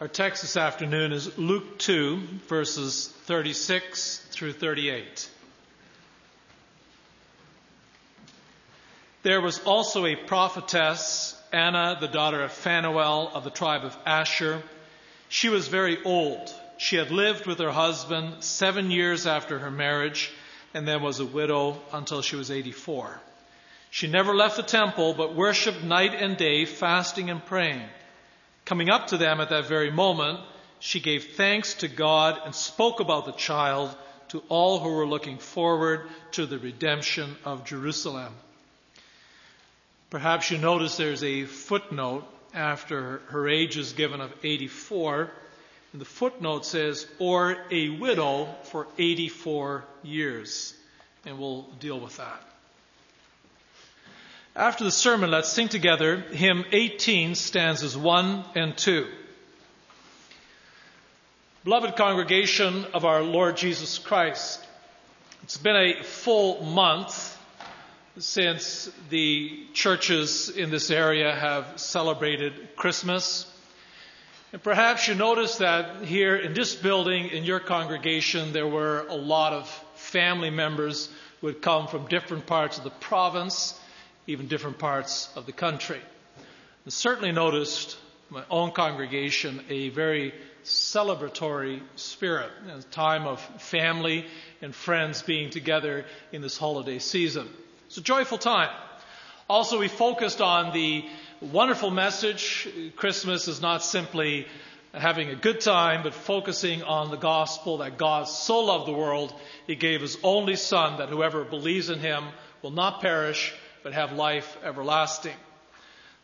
Our text this afternoon is Luke 2, verses 36 through 38. There was also a prophetess, Anna, the daughter of Phanuel of the tribe of Asher. She was very old. She had lived with her husband seven years after her marriage and then was a widow until she was 84. She never left the temple, but worshiped night and day, fasting and praying. Coming up to them at that very moment, she gave thanks to God and spoke about the child to all who were looking forward to the redemption of Jerusalem. Perhaps you notice there's a footnote after her age is given of 84. And the footnote says, or a widow for 84 years. And we'll deal with that. After the sermon, let's sing together hymn 18, stanzas 1 and 2. Beloved congregation of our Lord Jesus Christ, it's been a full month since the churches in this area have celebrated Christmas. And perhaps you noticed that here in this building, in your congregation, there were a lot of family members who had come from different parts of the province even different parts of the country. I certainly noticed my own congregation a very celebratory spirit, a time of family and friends being together in this holiday season. It's a joyful time. Also, we focused on the wonderful message. Christmas is not simply having a good time, but focusing on the gospel that God so loved the world, He gave His only Son that whoever believes in Him will not perish, but have life everlasting.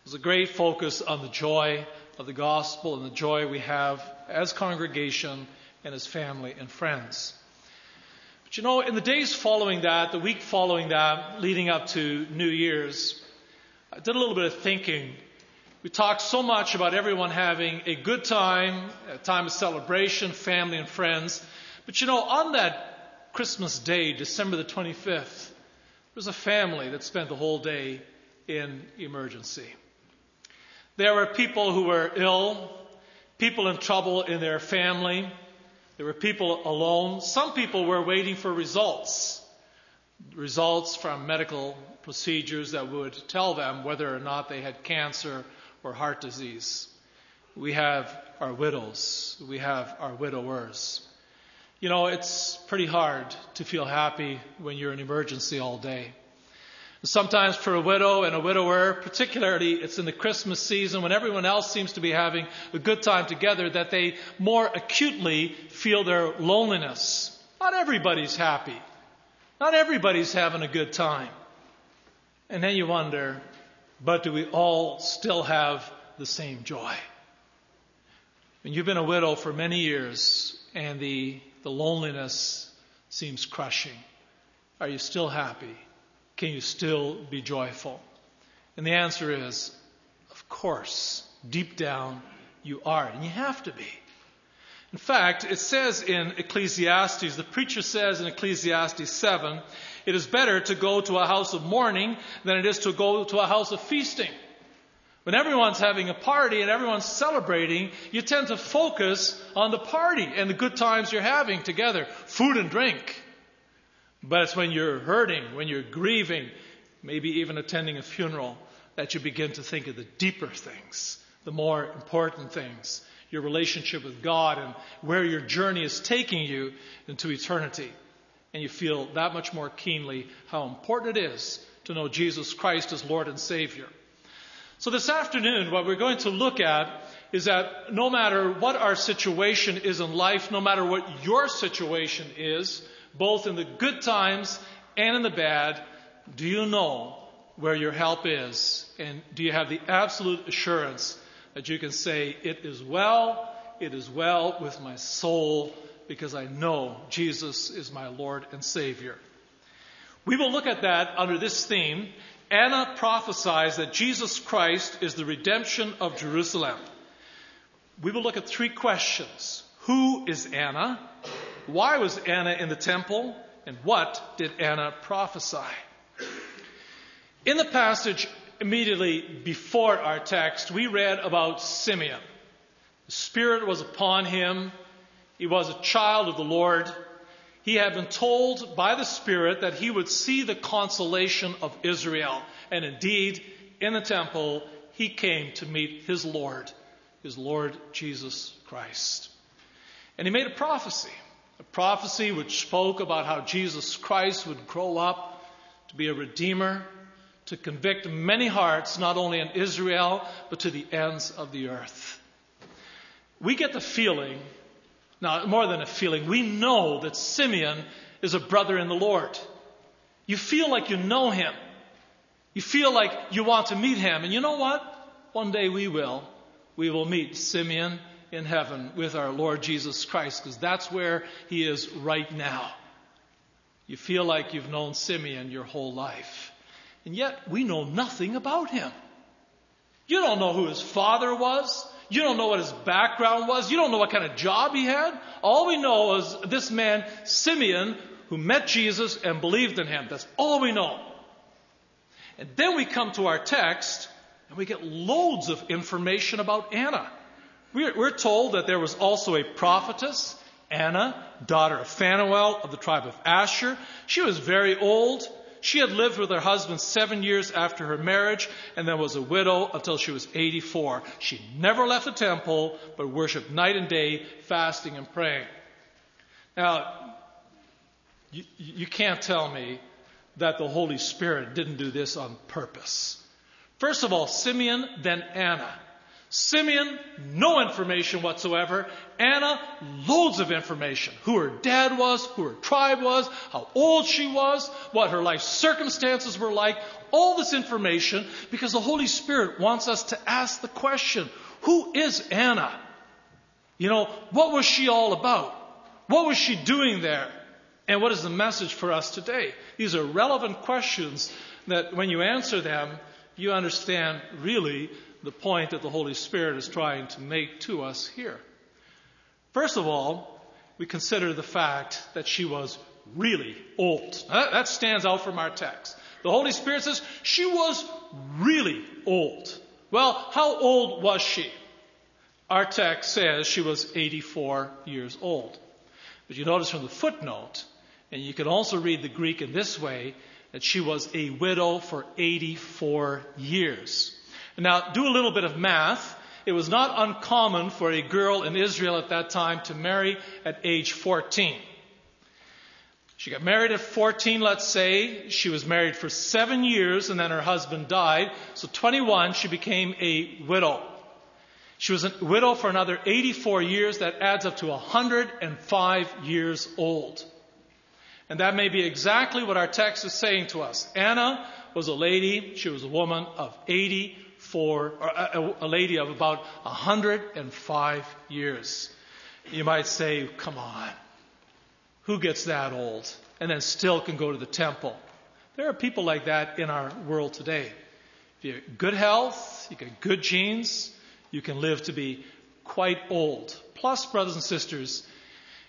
There's a great focus on the joy of the gospel and the joy we have as congregation and as family and friends. But you know, in the days following that, the week following that, leading up to New Year's, I did a little bit of thinking. We talked so much about everyone having a good time, a time of celebration, family and friends. But you know, on that Christmas day, December the 25th, there was a family that spent the whole day in emergency. There were people who were ill, people in trouble in their family. There were people alone. Some people were waiting for results, results from medical procedures that would tell them whether or not they had cancer or heart disease. We have our widows. We have our widowers. You know, it's pretty hard to feel happy when you're in emergency all day. Sometimes for a widow and a widower, particularly it's in the Christmas season when everyone else seems to be having a good time together, that they more acutely feel their loneliness. Not everybody's happy. Not everybody's having a good time. And then you wonder, but do we all still have the same joy? When you've been a widow for many years and the the loneliness seems crushing. Are you still happy? Can you still be joyful? And the answer is, of course, deep down you are, and you have to be. In fact, it says in Ecclesiastes, the preacher says in Ecclesiastes 7, it is better to go to a house of mourning than it is to go to a house of feasting. When everyone's having a party and everyone's celebrating, you tend to focus on the party and the good times you're having together, food and drink. But it's when you're hurting, when you're grieving, maybe even attending a funeral, that you begin to think of the deeper things, the more important things, your relationship with God and where your journey is taking you into eternity. And you feel that much more keenly how important it is to know Jesus Christ as Lord and Savior. So this afternoon, what we're going to look at is that no matter what our situation is in life, no matter what your situation is, both in the good times and in the bad, do you know where your help is? And do you have the absolute assurance that you can say, it is well, it is well with my soul, because I know Jesus is my Lord and Savior. We will look at that under this theme, Anna prophesies that Jesus Christ is the redemption of Jerusalem. We will look at three questions. Who is Anna? Why was Anna in the temple? And what did Anna prophesy? In the passage immediately before our text, we read about Simeon. The Spirit was upon him. He was a child of the Lord. He had been told by the Spirit that he would see the consolation of Israel. And indeed, in the temple, he came to meet his Lord, his Lord Jesus Christ. And he made a prophecy, a prophecy which spoke about how Jesus Christ would grow up to be a redeemer, to convict many hearts, not only in Israel, but to the ends of the earth. We get the feeling, now more than a feeling, we know that Simeon is a brother in the Lord. You feel like you know him. You feel like you want to meet him. And you know what? One day we will. We will meet Simeon in heaven with our Lord Jesus Christ because that's where he is right now. You feel like you've known Simeon your whole life. And yet we know nothing about him. You don't know who his father was. You don't know what his background was. You don't know what kind of job he had. All we know is this man, Simeon, who met Jesus and believed in him. That's all we know. And then we come to our text and we get loads of information about Anna. We're, we're told that there was also a prophetess, Anna, daughter of Phanuel of the tribe of Asher. She was very old. She had lived with her husband seven years after her marriage and then was a widow until she was 84. She never left the temple, but worshiped night and day, fasting and praying. Now, you, you can't tell me that the Holy Spirit didn't do this on purpose. First of all, Simeon, then Anna. Simeon, no information whatsoever. Anna, loads of information. Who her dad was, who her tribe was, how old she was, what her life circumstances were like. All this information because the Holy Spirit wants us to ask the question, who is Anna? You know, what was she all about? What was she doing there? And what is the message for us today? These are relevant questions that when you answer them, you understand really the point that the Holy Spirit is trying to make to us here. First of all, we consider the fact that she was really old. That stands out from our text. The Holy Spirit says she was really old. Well, how old was she? Our text says she was 84 years old. But you notice from the footnote, and you can also read the Greek in this way, that she was a widow for 84 years. Now, do a little bit of math. It was not uncommon for a girl in Israel at that time to marry at age 14. She got married at 14, let's say. She was married for seven years and then her husband died. So 21, she became a widow. She was a widow for another 84 years. That adds up to 105 years old. And that may be exactly what our text is saying to us. Anna was a lady, she was a woman of 80 for a, a lady of about 105 years. You might say, come on, who gets that old and then still can go to the temple? There are people like that in our world today. If you have good health, you get good genes, you can live to be quite old. Plus, brothers and sisters,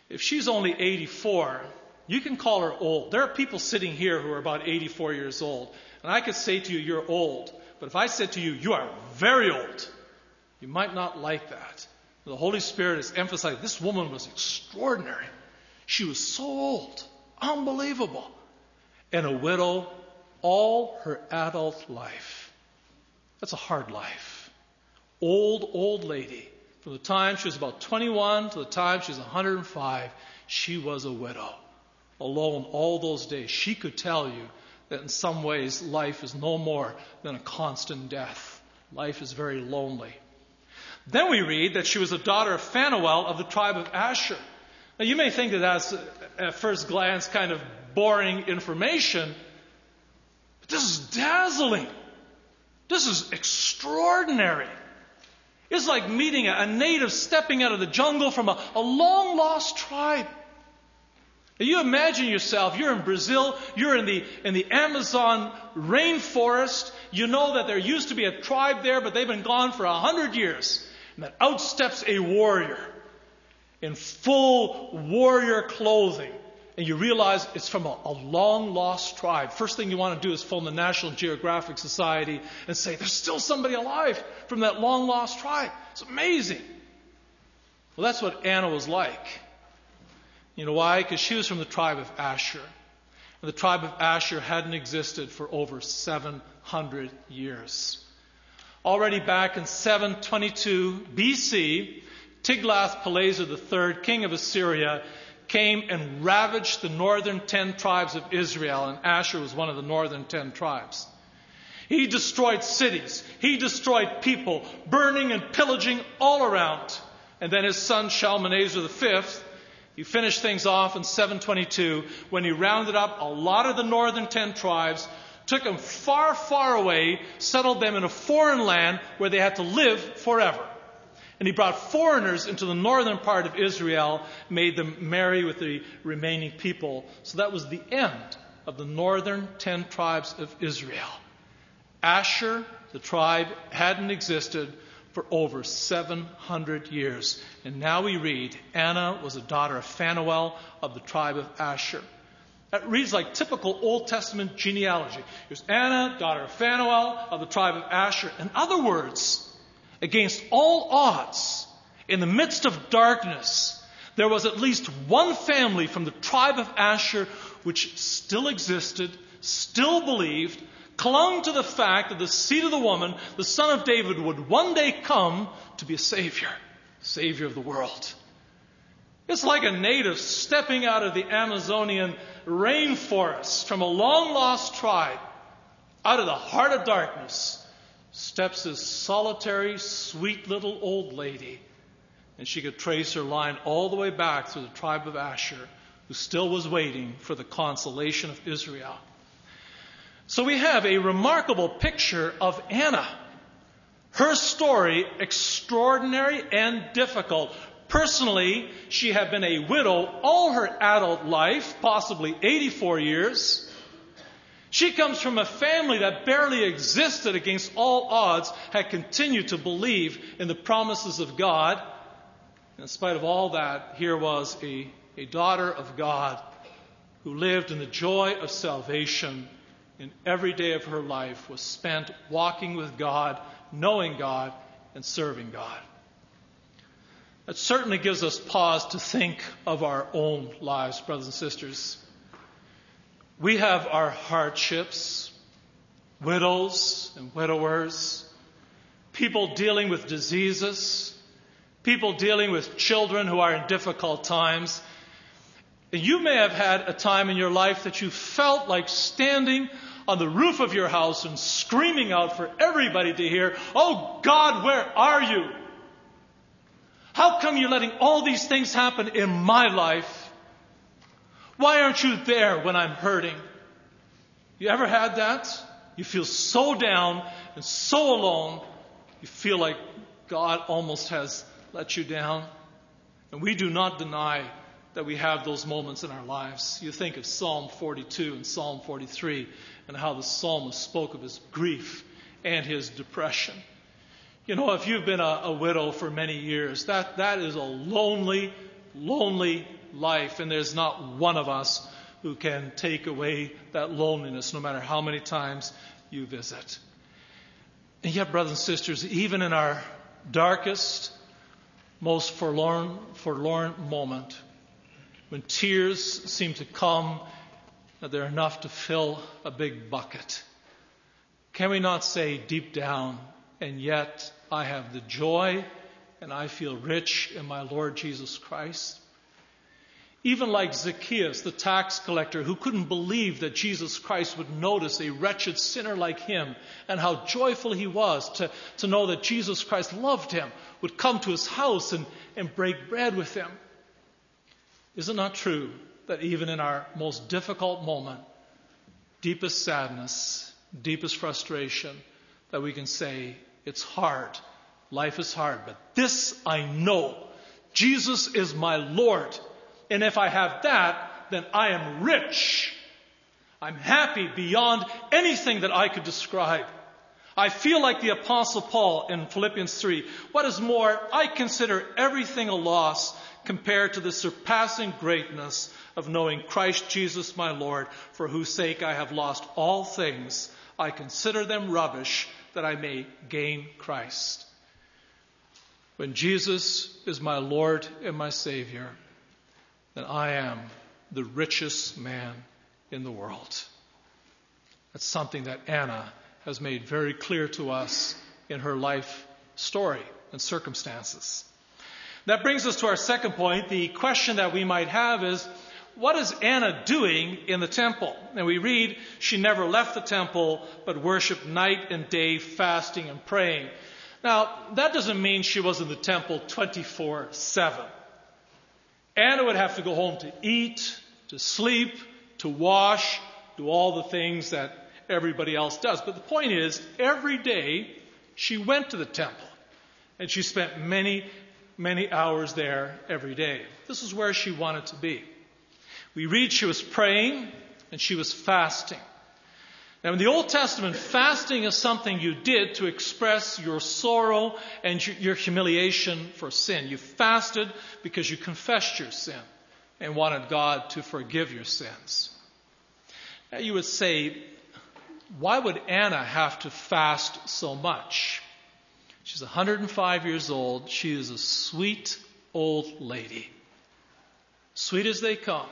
if she's only 84, you can call her old. There are people sitting here who are about 84 years old, and I could say to you, you're old. But if I said to you, you are very old, you might not like that. The Holy Spirit is emphasizing this woman was extraordinary. She was so old, unbelievable, and a widow all her adult life. That's a hard life. Old, old lady. From the time she was about 21 to the time she was 105, she was a widow. Alone all those days. She could tell you that in some ways life is no more than a constant death. Life is very lonely. Then we read that she was a daughter of Phanuel of the tribe of Asher. Now you may think that that's at first glance kind of boring information, but this is dazzling. This is extraordinary. It's like meeting a native stepping out of the jungle from a, a long lost tribe. You imagine yourself, you're in Brazil, you're in the, in the Amazon rainforest, you know that there used to be a tribe there, but they've been gone for a hundred years. And then out steps a warrior in full warrior clothing. And you realize it's from a, a long lost tribe. First thing you want to do is phone the National Geographic Society and say, there's still somebody alive from that long lost tribe. It's amazing. Well, that's what Anna was like. You know why? Because she was from the tribe of Asher. And the tribe of Asher hadn't existed for over 700 years. Already back in 722 BC, Tiglath-Pileser III, king of Assyria, came and ravaged the northern ten tribes of Israel, and Asher was one of the northern ten tribes. He destroyed cities. He destroyed people, burning and pillaging all around. And then his son Shalmaneser V, he finished things off in 722 when he rounded up a lot of the northern ten tribes, took them far, far away, settled them in a foreign land where they had to live forever. And he brought foreigners into the northern part of Israel, made them marry with the remaining people. So that was the end of the northern ten tribes of Israel. Asher, the tribe, hadn't existed for over 700 years. And now we read Anna was a daughter of Phanuel of the tribe of Asher. That reads like typical Old Testament genealogy. Here's Anna, daughter of Phanuel of the tribe of Asher. In other words, against all odds, in the midst of darkness, there was at least one family from the tribe of Asher which still existed, still believed, clung to the fact that the seed of the woman, the son of David, would one day come to be a savior, savior of the world. It's like a native stepping out of the Amazonian rainforest from a long lost tribe, out of the heart of darkness, steps this solitary, sweet little old lady. And she could trace her line all the way back through the tribe of Asher, who still was waiting for the consolation of Israel. So we have a remarkable picture of Anna. Her story, extraordinary and difficult. Personally, she had been a widow all her adult life, possibly 84 years. She comes from a family that barely existed against all odds, had continued to believe in the promises of God. In spite of all that, here was a, a daughter of God who lived in the joy of salvation in every day of her life was spent walking with God, knowing God, and serving God. That certainly gives us pause to think of our own lives, brothers and sisters. We have our hardships, widows and widowers, people dealing with diseases, people dealing with children who are in difficult times. And you may have had a time in your life that you felt like standing on the roof of your house and screaming out for everybody to hear, Oh God, where are you? How come you're letting all these things happen in my life? Why aren't you there when I'm hurting? You ever had that? You feel so down and so alone, you feel like God almost has let you down. And we do not deny that we have those moments in our lives. You think of Psalm 42 and Psalm 43 and how the psalmist spoke of his grief and his depression. You know, if you've been a, a widow for many years, that, that is a lonely, lonely life, and there's not one of us who can take away that loneliness no matter how many times you visit. And yet, brothers and sisters, even in our darkest, most forlorn, forlorn moment, when tears seem to come that they're enough to fill a big bucket. Can we not say deep down, and yet I have the joy and I feel rich in my Lord Jesus Christ? Even like Zacchaeus, the tax collector, who couldn't believe that Jesus Christ would notice a wretched sinner like him, and how joyful he was to, to know that Jesus Christ loved him, would come to his house and, and break bread with him. Is it not true that even in our most difficult moment, deepest sadness, deepest frustration, that we can say, it's hard. Life is hard. But this I know. Jesus is my Lord. And if I have that, then I am rich. I'm happy beyond anything that I could describe. I feel like the apostle Paul in Philippians 3. What is more, I consider everything a loss compared to the surpassing greatness of knowing Christ Jesus my Lord, for whose sake I have lost all things. I consider them rubbish that I may gain Christ. when Jesus is my Lord and my Savior, then I am the richest man in the world. That's something that Anna has made very clear to us in her life story and circumstances. That brings us to our second point. The question that we might have is, what is Anna doing in the temple? And we read, she never left the temple, but worshiped night and day, fasting and praying. Now, that doesn't mean she was in the temple 24 7. Anna would have to go home to eat, to sleep, to wash, do all the things that everybody else does. But the point is, every day she went to the temple. And she spent many, many hours there every day. This is where she wanted to be. We read she was praying and she was fasting. Now, in the Old Testament, fasting is something you did to express your sorrow and your humiliation for sin. You fasted because you confessed your sin and wanted God to forgive your sins. Now, you would say, why would Anna have to fast so much? She's 105 years old. She is a sweet old lady. Sweet as they come.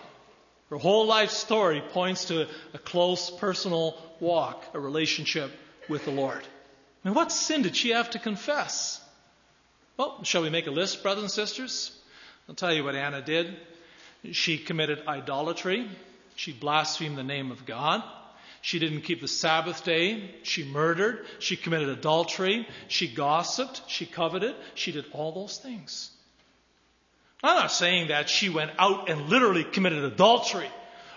Her whole life story points to a close personal walk, a relationship with the Lord. I mean, what sin did she have to confess? Well, shall we make a list, brothers and sisters? I'll tell you what Anna did. She committed idolatry. She blasphemed the name of God. She didn't keep the Sabbath day. She murdered. She committed adultery. She gossiped. She coveted. She did all those things. I'm not saying that she went out and literally committed adultery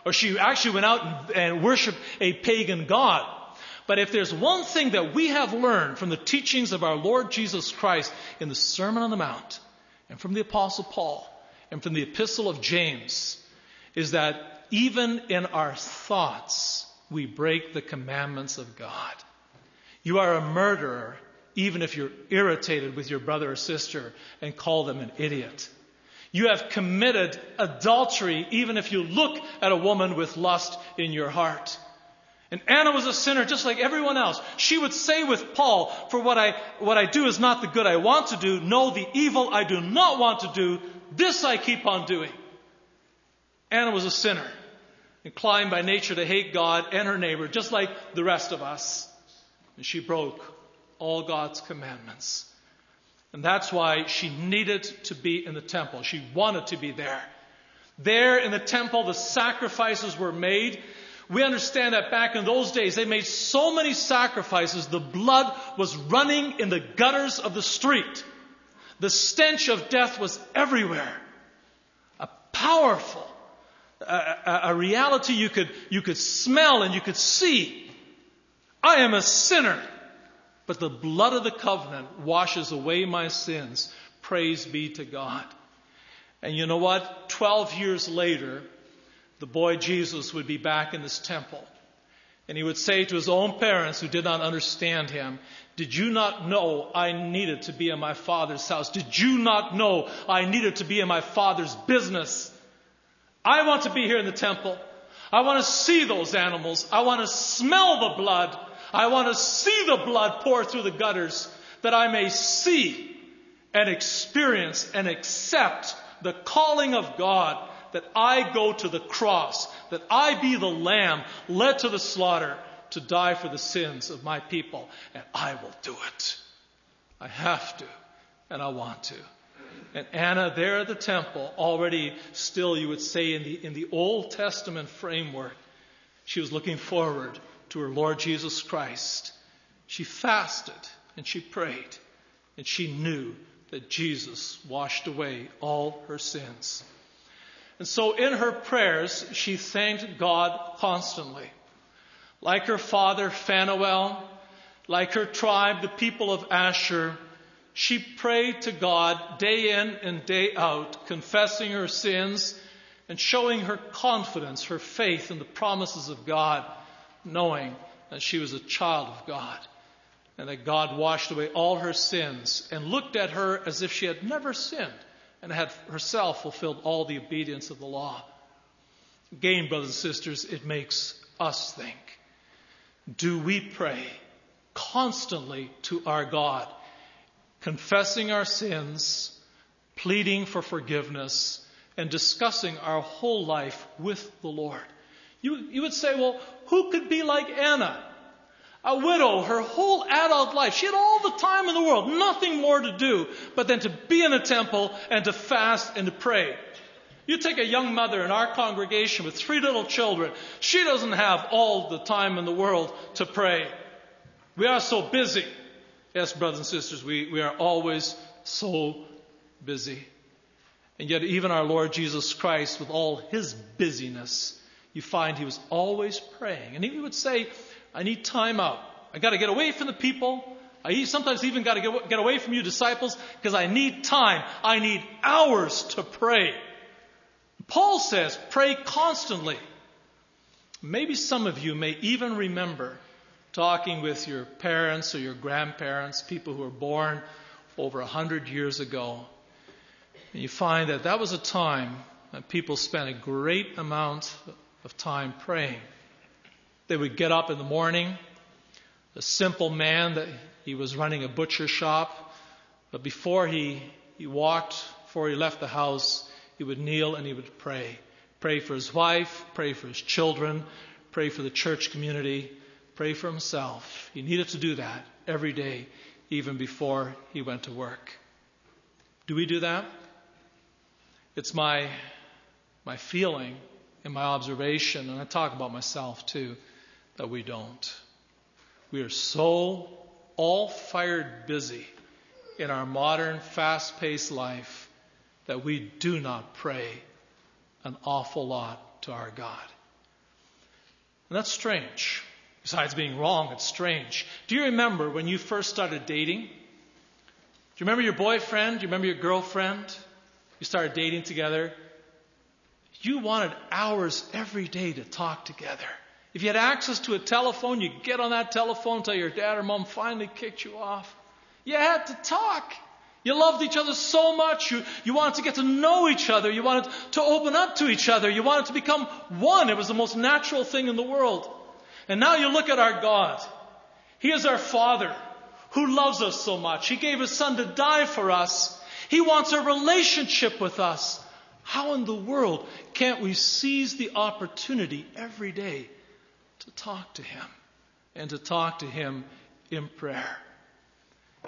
or she actually went out and, worshiped a pagan god. But if there's one thing that we have learned from the teachings of our Lord Jesus Christ in the Sermon on the Mount and from the Apostle Paul and from the Epistle of James is that even in our thoughts, we break the commandments of God. You are a murderer even if you're irritated with your brother or sister and call them an idiot. You have committed adultery even if you look at a woman with lust in your heart. And Anna was a sinner just like everyone else. She would say with Paul, for what I, what I do is not the good I want to do. No, the evil I do not want to do. This I keep on doing. Anna was a sinner inclined by nature to hate God and her neighbor, just like the rest of us. And she broke all God's commandments. And that's why she needed to be in the temple. She wanted to be there. There in the temple, the sacrifices were made. We understand that back in those days, they made so many sacrifices, the blood was running in the gutters of the street. The stench of death was everywhere. A powerful, a, a, reality you could, you could smell and you could see. I am a sinner, but the blood of the covenant washes away my sins. Praise be to God. And you know what? Twelve years later, the boy Jesus would be back in this temple. And he would say to his own parents who did not understand him, Did you not know I needed to be in my father's house? Did you not know I needed to be in my father's business? I want to be here in the temple. I want to see those animals. I want to smell the blood. I want to see the blood pour through the gutters that I may see and experience and accept the calling of God that I go to the cross, that I be the lamb led to the slaughter to die for the sins of my people. And I will do it. I have to, and I want to. And Anna there at the temple, already still, you would say, in the, in the Old Testament framework, she was looking forward to her Lord Jesus Christ. She fasted and she prayed, and she knew that Jesus washed away all her sins. And so in her prayers, she thanked God constantly. Like her father Phanuel, like her tribe, the people of Asher, she prayed to God day in and day out, confessing her sins and showing her confidence, her faith in the promises of God, knowing that she was a child of God and that God washed away all her sins and looked at her as if she had never sinned and had herself fulfilled all the obedience of the law. Again, brothers and sisters, it makes us think. Do we pray constantly to our God? Confessing our sins, pleading for forgiveness, and discussing our whole life with the Lord. You, you would say, well, who could be like Anna? A widow, her whole adult life. She had all the time in the world, nothing more to do but then to be in a temple and to fast and to pray. You take a young mother in our congregation with three little children. She doesn't have all the time in the world to pray. We are so busy. Yes, brothers and sisters, we, we are always so busy. And yet, even our Lord Jesus Christ, with all his busyness, you find he was always praying. And he would say, I need time out. I got to get away from the people. I sometimes even got to get, get away from you disciples because I need time. I need hours to pray. Paul says, pray constantly. Maybe some of you may even remember talking with your parents or your grandparents, people who were born over a hundred years ago. And you find that that was a time that people spent a great amount of time praying. They would get up in the morning, a simple man that he was running a butcher shop, but before he, he walked, before he left the house, he would kneel and he would pray. Pray for his wife, pray for his children, pray for the church community, pray for himself. He needed to do that every day, even before he went to work. Do we do that? It's my, my feeling and my observation, and I talk about myself too, that we don't. We are so all fired busy in our modern, fast paced life that we do not pray an awful lot to our God. And that's strange. Besides being wrong, it's strange. Do you remember when you first started dating? Do you remember your boyfriend? Do you remember your girlfriend? You started dating together. You wanted hours every day to talk together. If you had access to a telephone, you'd get on that telephone until your dad or mom finally kicked you off. You had to talk. You loved each other so much. You, you wanted to get to know each other. You wanted to open up to each other. You wanted to become one. It was the most natural thing in the world. And now you look at our God. He is our Father who loves us so much. He gave His Son to die for us. He wants a relationship with us. How in the world can't we seize the opportunity every day to talk to Him and to talk to Him in prayer?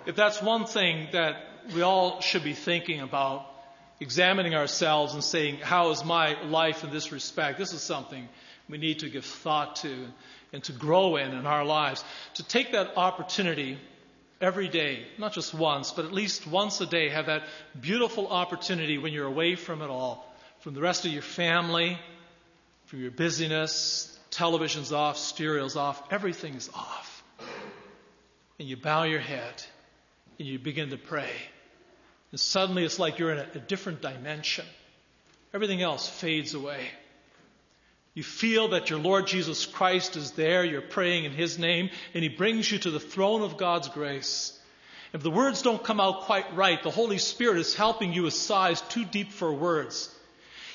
If that's one thing that we all should be thinking about examining ourselves and saying, how is my life in this respect? This is something we need to give thought to and to grow in in our lives. To take that opportunity every day, not just once, but at least once a day, have that beautiful opportunity when you're away from it all, from the rest of your family, from your busyness, television's off, stereo's off, everything's off. And you bow your head and you begin to pray. And suddenly it's like you're in a, a different dimension. Everything else fades away. You feel that your Lord Jesus Christ is there, you're praying in His name, and He brings you to the throne of God's grace. If the words don't come out quite right, the Holy Spirit is helping you with sighs too deep for words.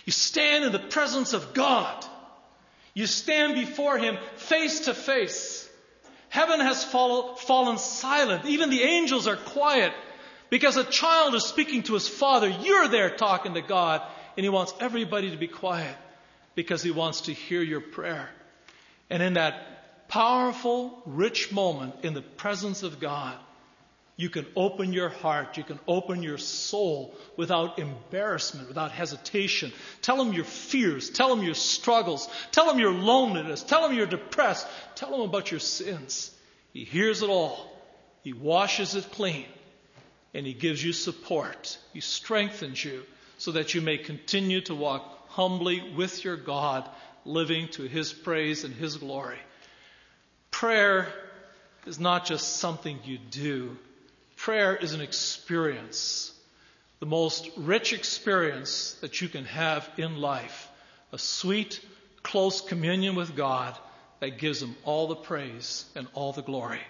You stand in the presence of God. You stand before Him face to face. Heaven has fall, fallen silent. Even the angels are quiet. Because a child is speaking to his father, you're there talking to God, and he wants everybody to be quiet because he wants to hear your prayer. And in that powerful, rich moment in the presence of God, you can open your heart, you can open your soul without embarrassment, without hesitation. Tell him your fears, tell him your struggles, tell him your loneliness, tell him you're depressed, tell him about your sins. He hears it all, he washes it clean and He gives you support. He strengthens you so that you may continue to walk humbly with your God, living to His praise and His glory. Prayer is not just something you do. Prayer is an experience, the most rich experience that you can have in life. A sweet, close communion with God that gives Him all the praise and all the glory.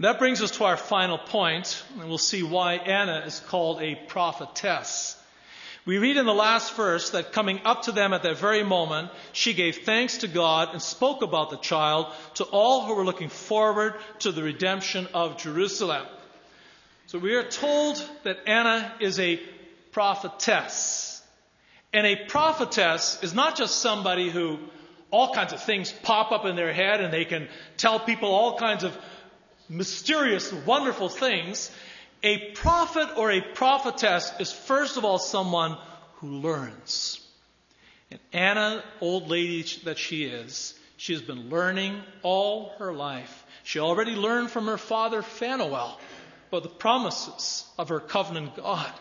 That brings us to our final point, and we'll see why Anna is called a prophetess. We read in the last verse that coming up to them at that very moment, she gave thanks to God and spoke about the child to all who were looking forward to the redemption of Jerusalem. So we are told that Anna is a prophetess. And a prophetess is not just somebody who all kinds of things pop up in their head and they can tell people all kinds of mysterious, wonderful things. A prophet or a prophetess is first of all someone who learns. And Anna, old lady that she is, she has been learning all her life. She already learned from her father Phanuel about the promises of her covenant God.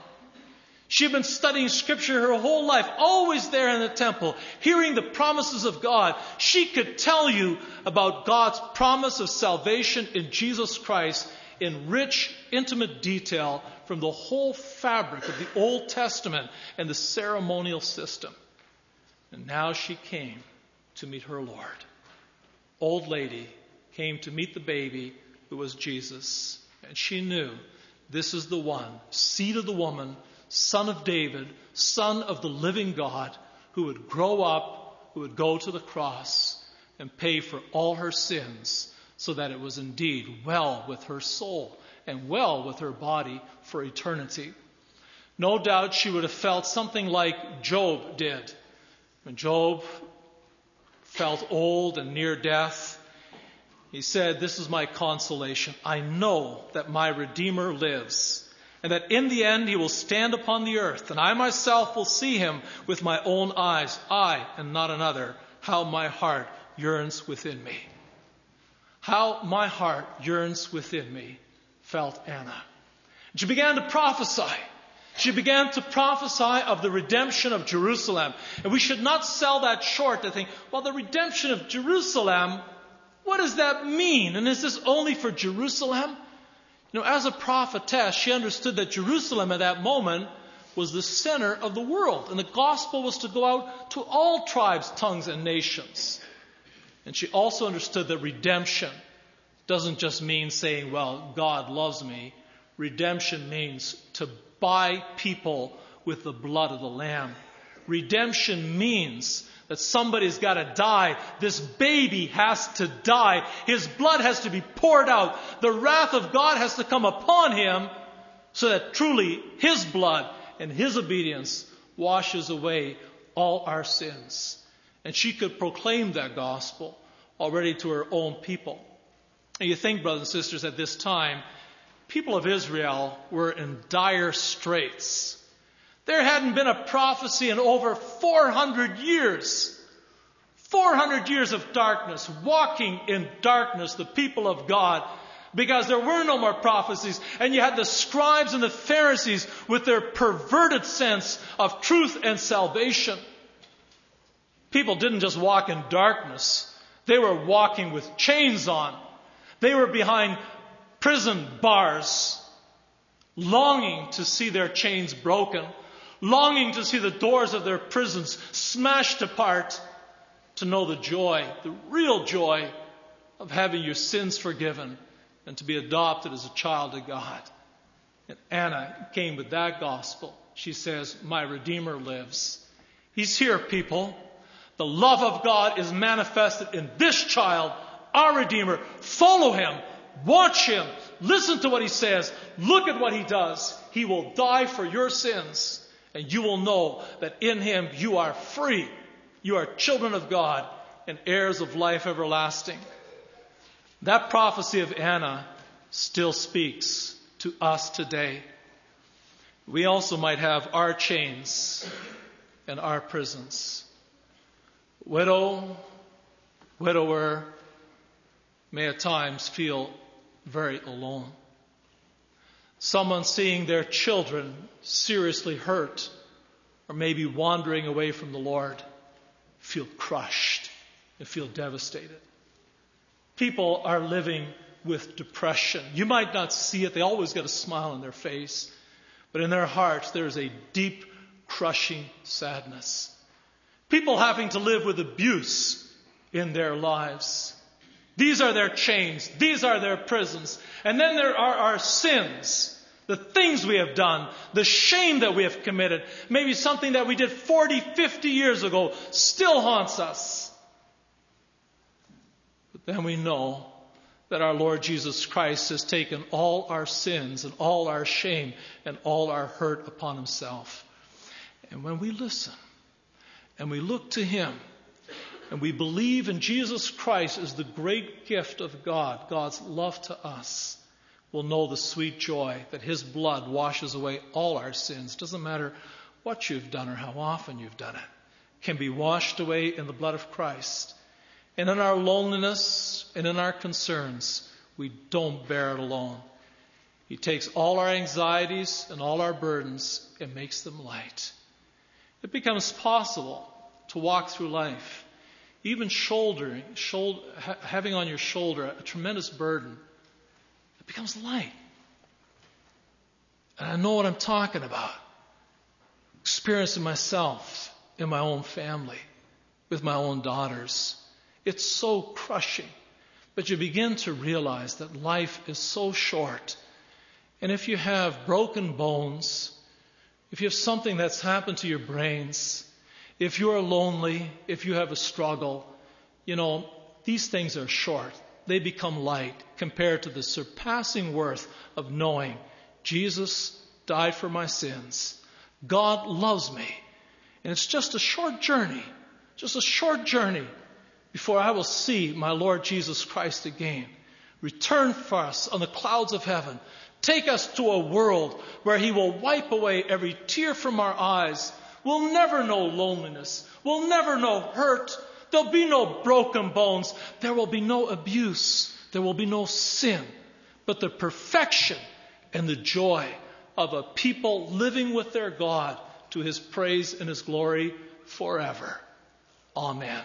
She had been studying scripture her whole life, always there in the temple, hearing the promises of God. She could tell you about God's promise of salvation in Jesus Christ in rich, intimate detail from the whole fabric of the Old Testament and the ceremonial system. And now she came to meet her Lord. Old lady came to meet the baby who was Jesus. And she knew this is the one, seed of the woman, son of David, son of the living God, who would grow up, who would go to the cross and pay for all her sins so that it was indeed well with her soul and well with her body for eternity. No doubt she would have felt something like Job did. When Job felt old and near death, he said, This is my consolation. I know that my Redeemer lives, and that in the end he will stand upon the earth, and I myself will see him with my own eyes, I and not another, how my heart yearns within me. How my heart yearns within me, felt Anna. She began to prophesy. She began to prophesy of the redemption of Jerusalem. And we should not sell that short to think, well, the redemption of Jerusalem, what does that mean? And is this only for Jerusalem? You know, as a prophetess, she understood that Jerusalem at that moment was the center of the world, and the gospel was to go out to all tribes, tongues, and nations. And she also understood that redemption doesn't just mean saying, well, God loves me. Redemption means to buy people with the blood of the Lamb. Redemption means that somebody's got to die. This baby has to die. His blood has to be poured out. The wrath of God has to come upon him so that truly his blood and his obedience washes away all our sins. And she could proclaim that gospel already to her own people. And you think, brothers and sisters, at this time, people of Israel were in dire straits. There hadn't been a prophecy in over 400 years. 400 years of darkness, walking in darkness, the people of God, because there were no more prophecies. And you had the scribes and the Pharisees with their perverted sense of truth and salvation. People didn't just walk in darkness. They were walking with chains on. They were behind prison bars, longing to see their chains broken longing to see the doors of their prisons smashed apart, to know the joy, the real joy of having your sins forgiven and to be adopted as a child of God. And Anna came with that gospel. She says, My Redeemer lives. He's here, people. The love of God is manifested in this child, our Redeemer. Follow him. Watch him. Listen to what he says. Look at what he does. He will die for your sins and you will know that in him you are free. You are children of God and heirs of life everlasting. That prophecy of Anna still speaks to us today. We also might have our chains and our prisons. Widow, widower may at times feel very alone. Someone seeing their children seriously hurt or maybe wandering away from the Lord feel crushed and feel devastated. People are living with depression. You might not see it. They always get a smile on their face. But in their hearts, there is a deep, crushing sadness. People having to live with abuse in their lives. These are their chains. These are their prisons. And then there are our sins the things we have done, the shame that we have committed, maybe something that we did 40, 50 years ago still haunts us. But then we know that our Lord Jesus Christ has taken all our sins and all our shame and all our hurt upon himself. And when we listen and we look to him and we believe in Jesus Christ as the great gift of God, God's love to us, we'll know the sweet joy that his blood washes away all our sins. Doesn't matter what you've done or how often you've done it. Can be washed away in the blood of Christ. And in our loneliness and in our concerns, we don't bear it alone. He takes all our anxieties and all our burdens and makes them light. It becomes possible to walk through life, even shouldering, shoulder, having on your shoulder a tremendous burden. It becomes light. And I know what I'm talking about. Experiencing myself in my own family, with my own daughters. It's so crushing. But you begin to realize that life is so short. And if you have broken bones, if you have something that's happened to your brains, if you're lonely, if you have a struggle, you know, these things are short. They become light compared to the surpassing worth of knowing Jesus died for my sins. God loves me. And it's just a short journey, just a short journey before I will see my Lord Jesus Christ again. Return for us on the clouds of heaven. Take us to a world where He will wipe away every tear from our eyes. We'll never know loneliness. We'll never know hurt. There'll be no broken bones. There will be no abuse. There will be no sin. But the perfection and the joy of a people living with their God to His praise and His glory forever. Amen.